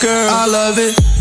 girl. I love it.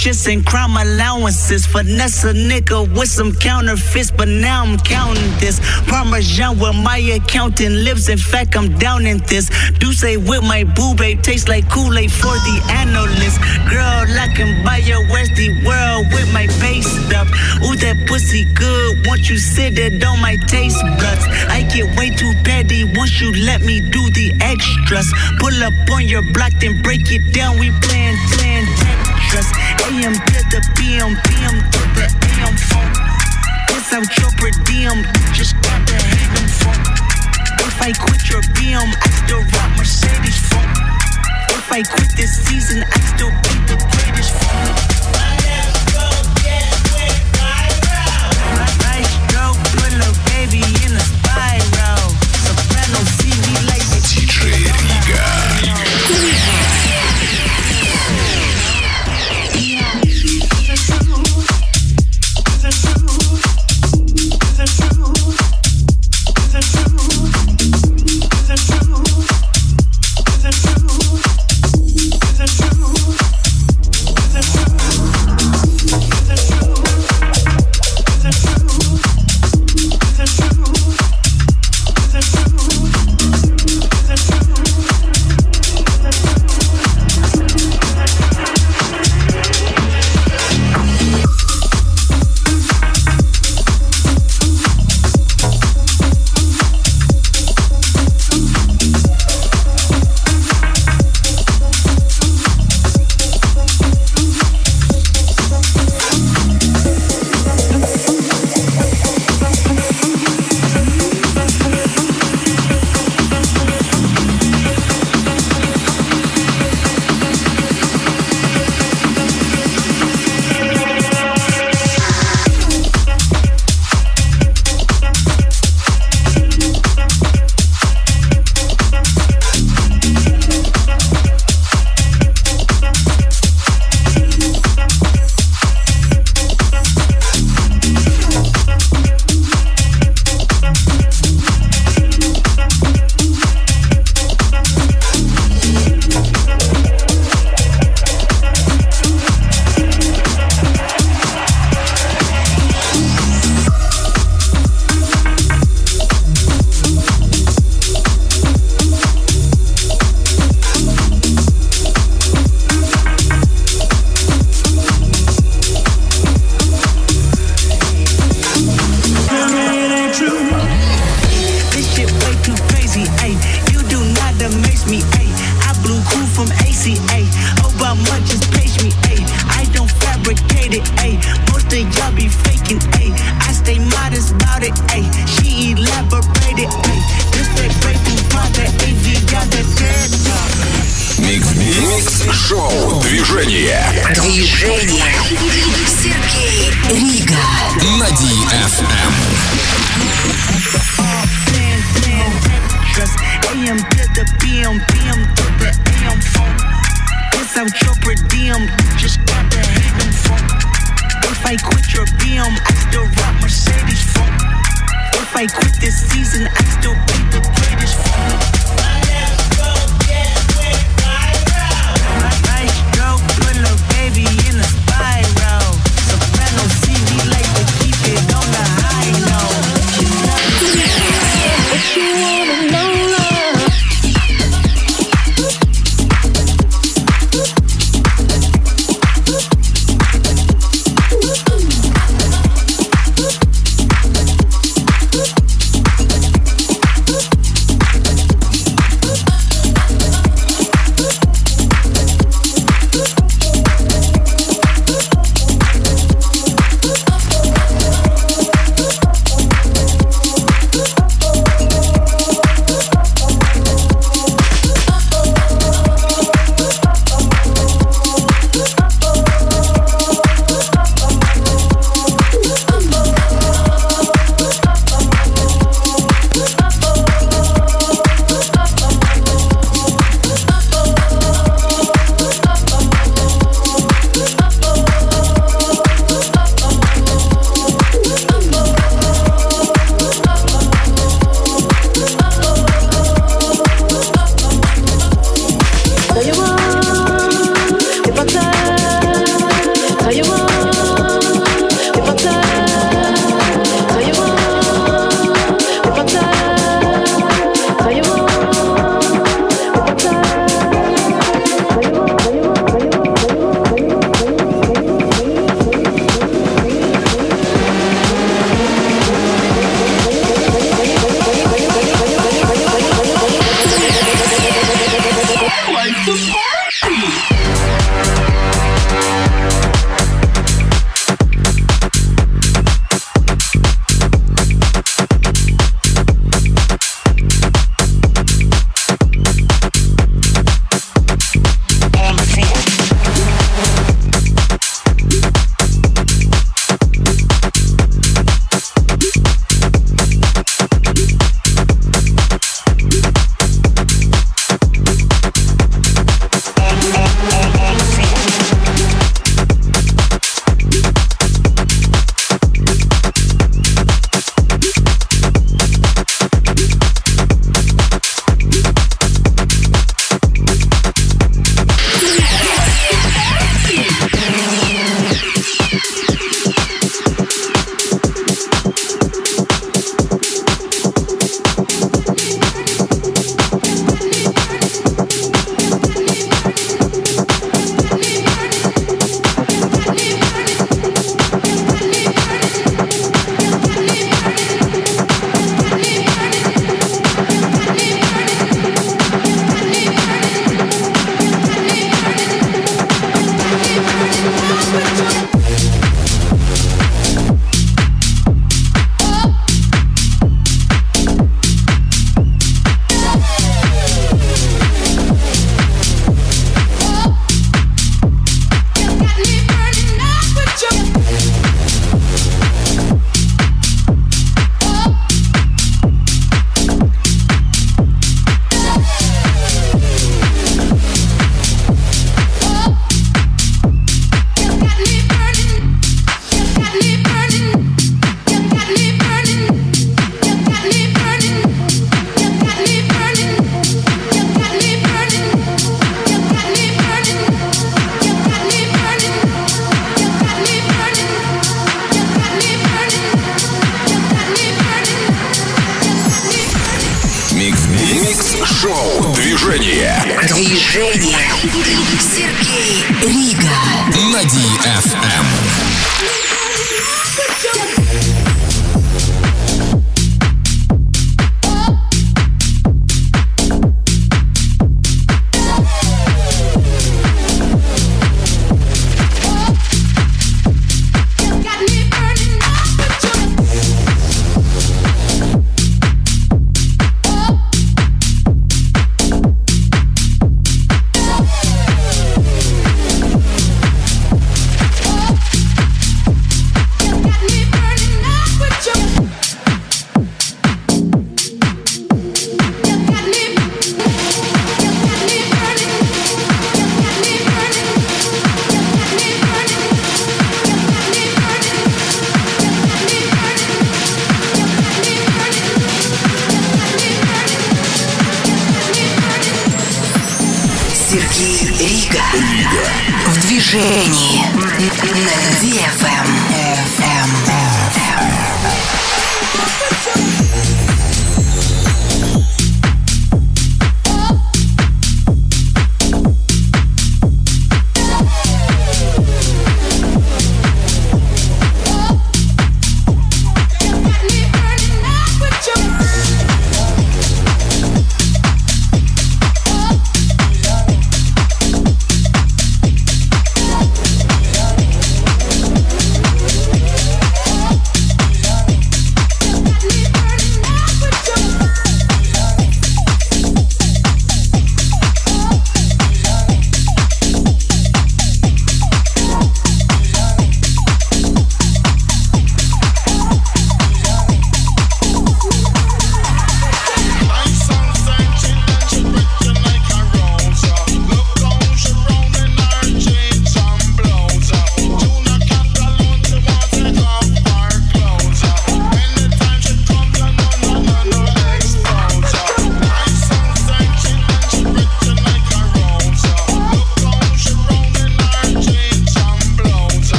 Sandwiches and crime allowances. Finesse a nigga with some counterfeits, but now I'm counting this. Parmesan where my accountant lives. In fact, I'm down in this. Do say with my boo babe tastes like Kool-Aid for the analyst. Girl, I can buy your Westy world with my base stuff. Ooh, that pussy good. Won't you sit it on my taste buds? I get way too petty once you let me do the extras. Pull up on your block, then break it down. We plan, plan, Tetris. AM to the PM, PM to the AM phone. This out your per diem, just got the hate phone. If I quit your BM, I still rock Mercedes phone. If I quit this season, I still be the greatest phone.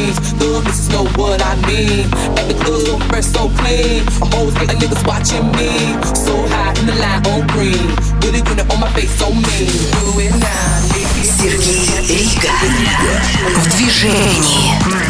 jeans. Little know what I mean. And the fresh, so clean. A niggas watching me. So high in the line on green. On my face, so mean. Do it now, Сергей Рига в движении на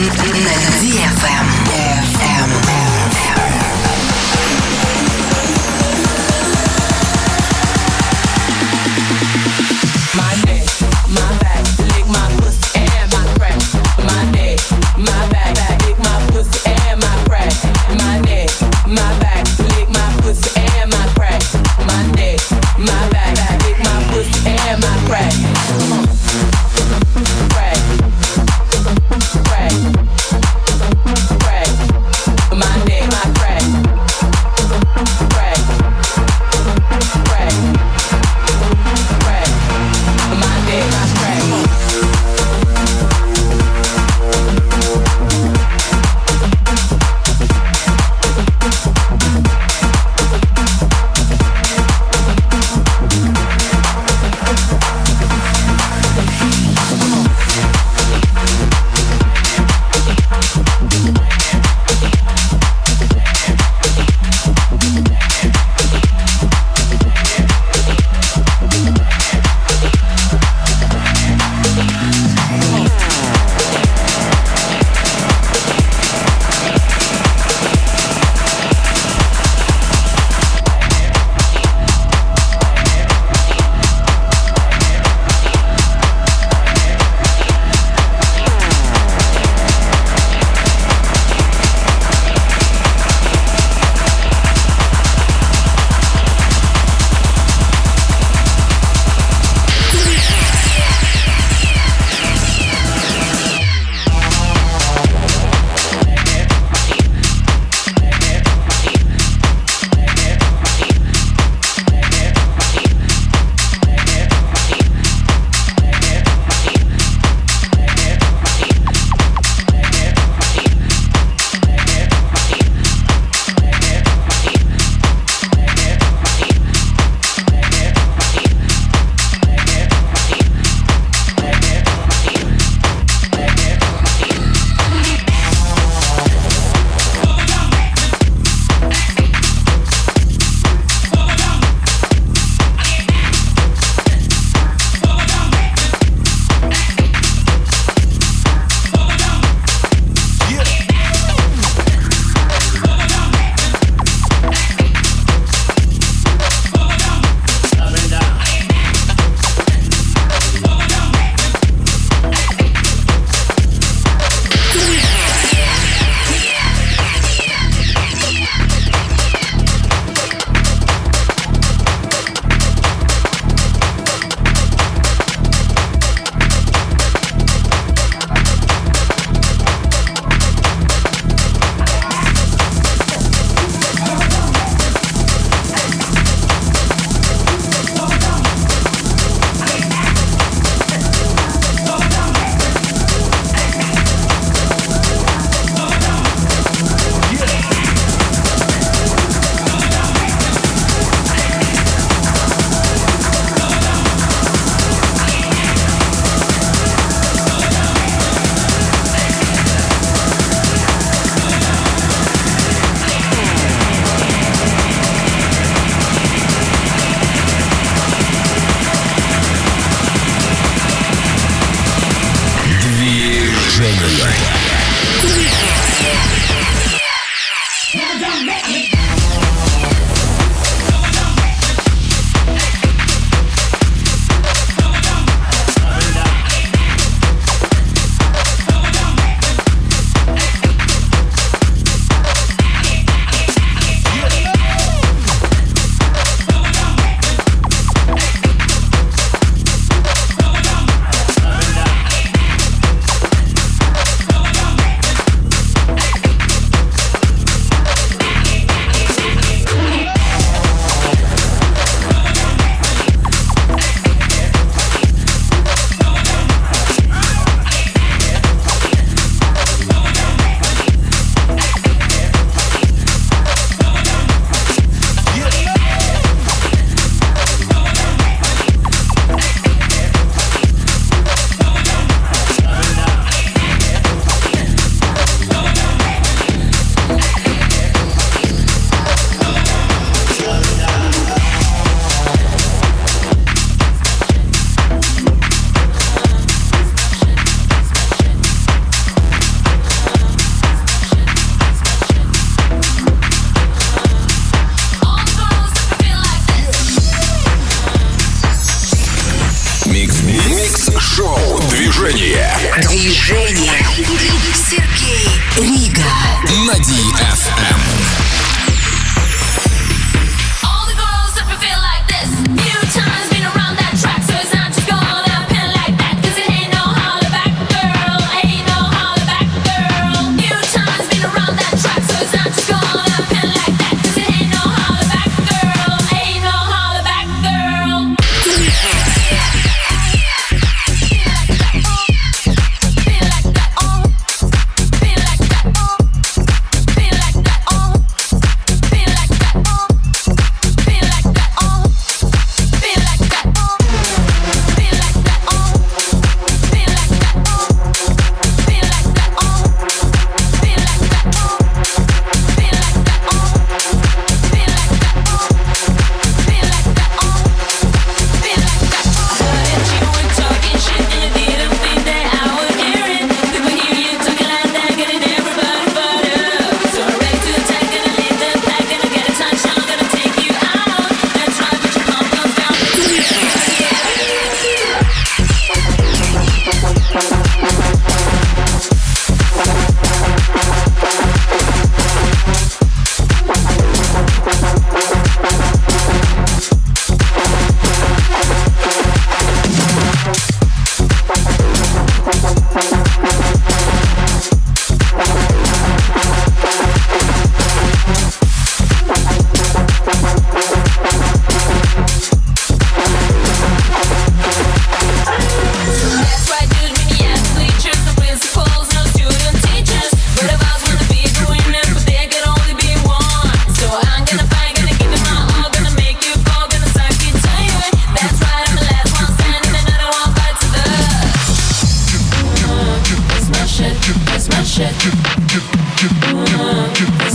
That's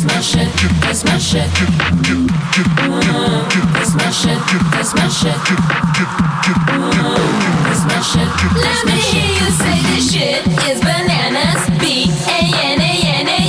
my shit. That's my shit. That's my shit. That's my shit. Let me hear you say this shit is bananas. B A N A N A.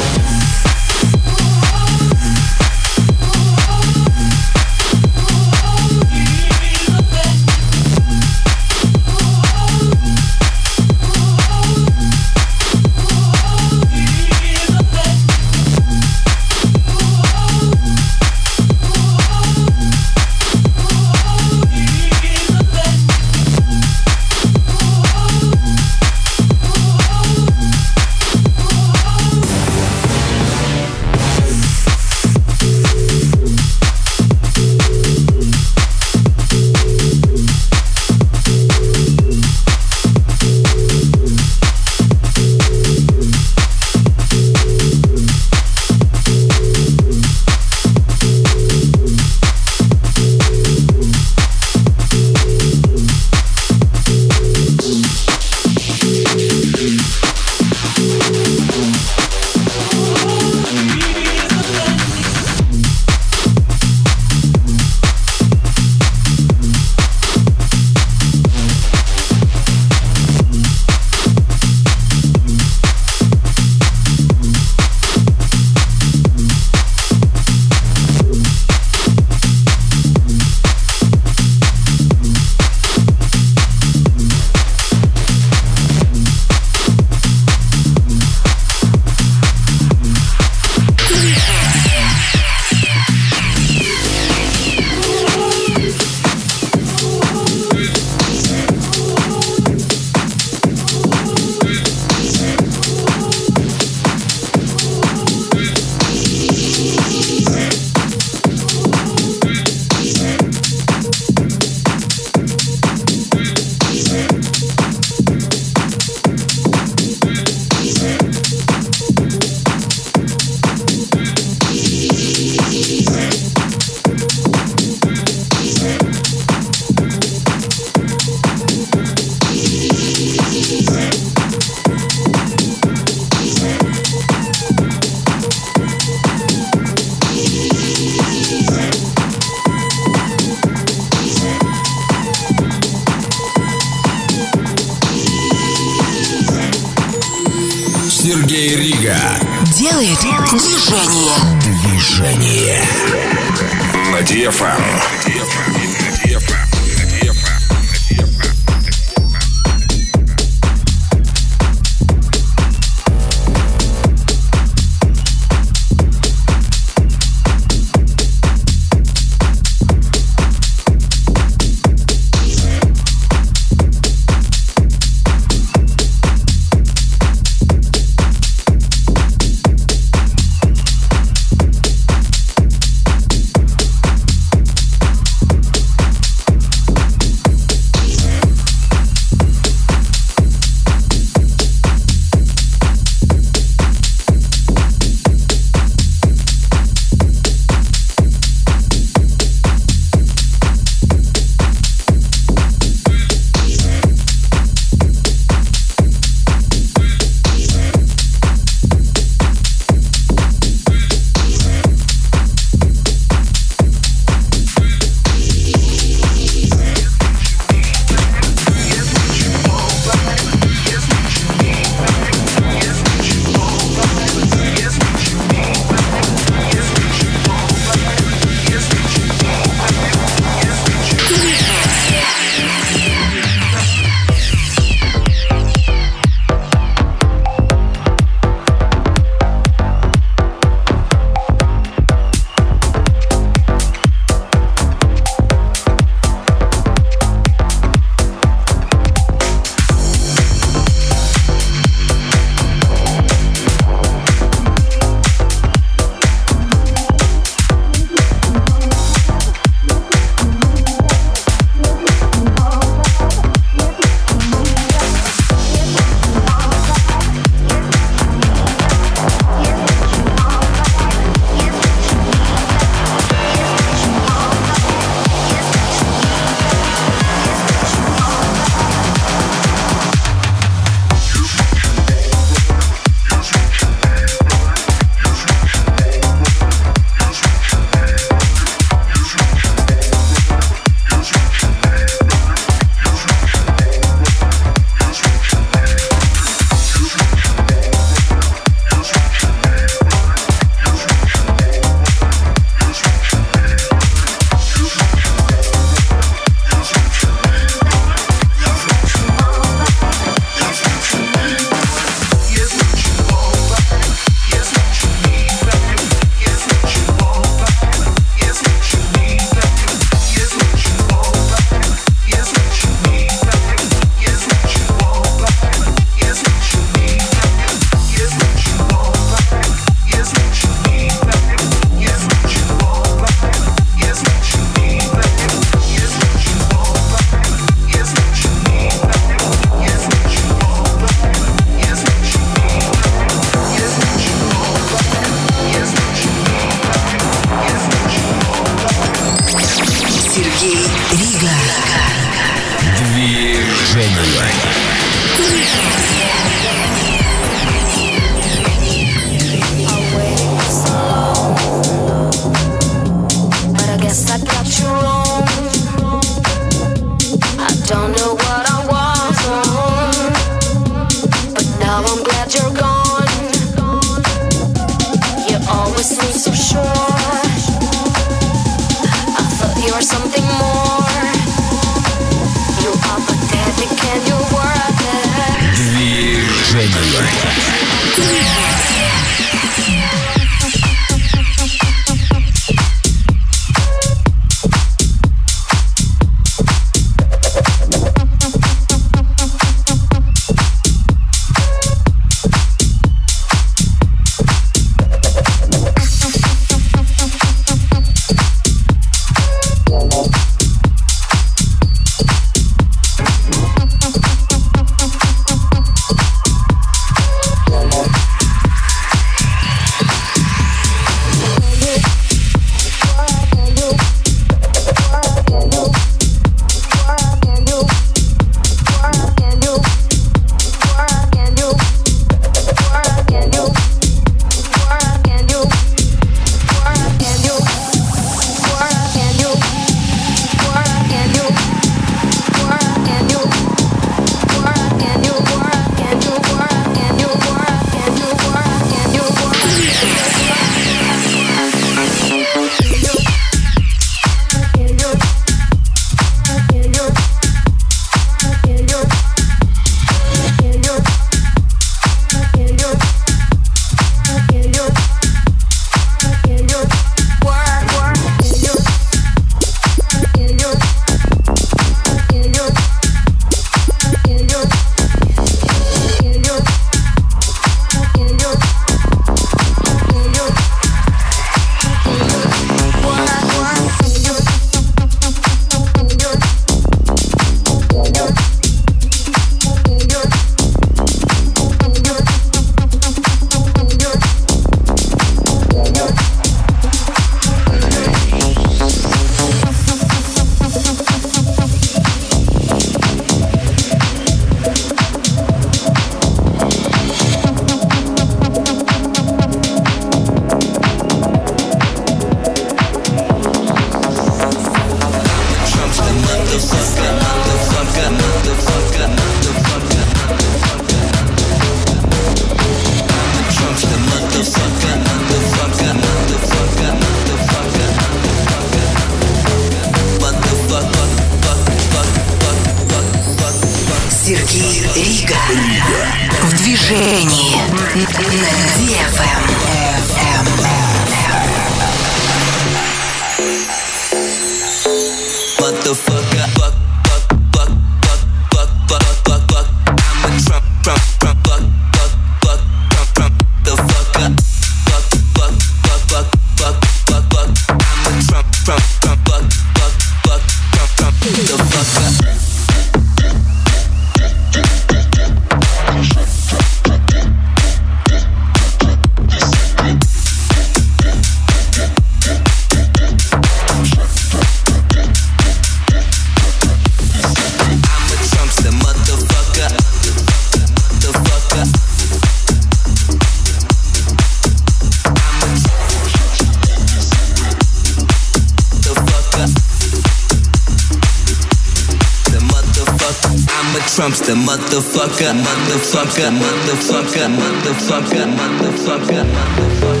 the motherfucker, motherfucker, motherfucker, motherfucker, motherfucker, motherfucker, motherfucker,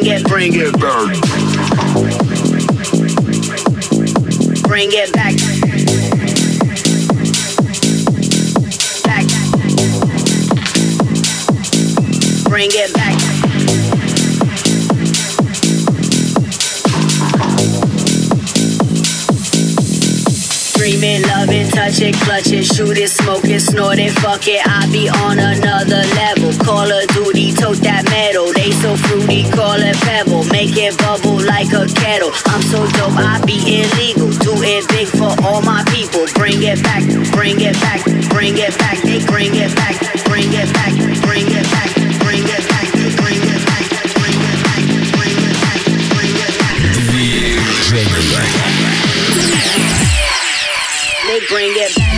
Bring it, bring it, back. bring it back. Back. Bring it back. Dream it, love it, touch it, clutch it, shoot it, smoke it, snort it, fuck it. I be on another level. Call of Duty, tote that metal. They so fruity, call it pebble. Make it bubble like a kettle. I'm so dope, I be illegal. Do it big for all my people. Bring it back, bring it back, bring it back. They bring it back, bring it back, bring it back, bring it back.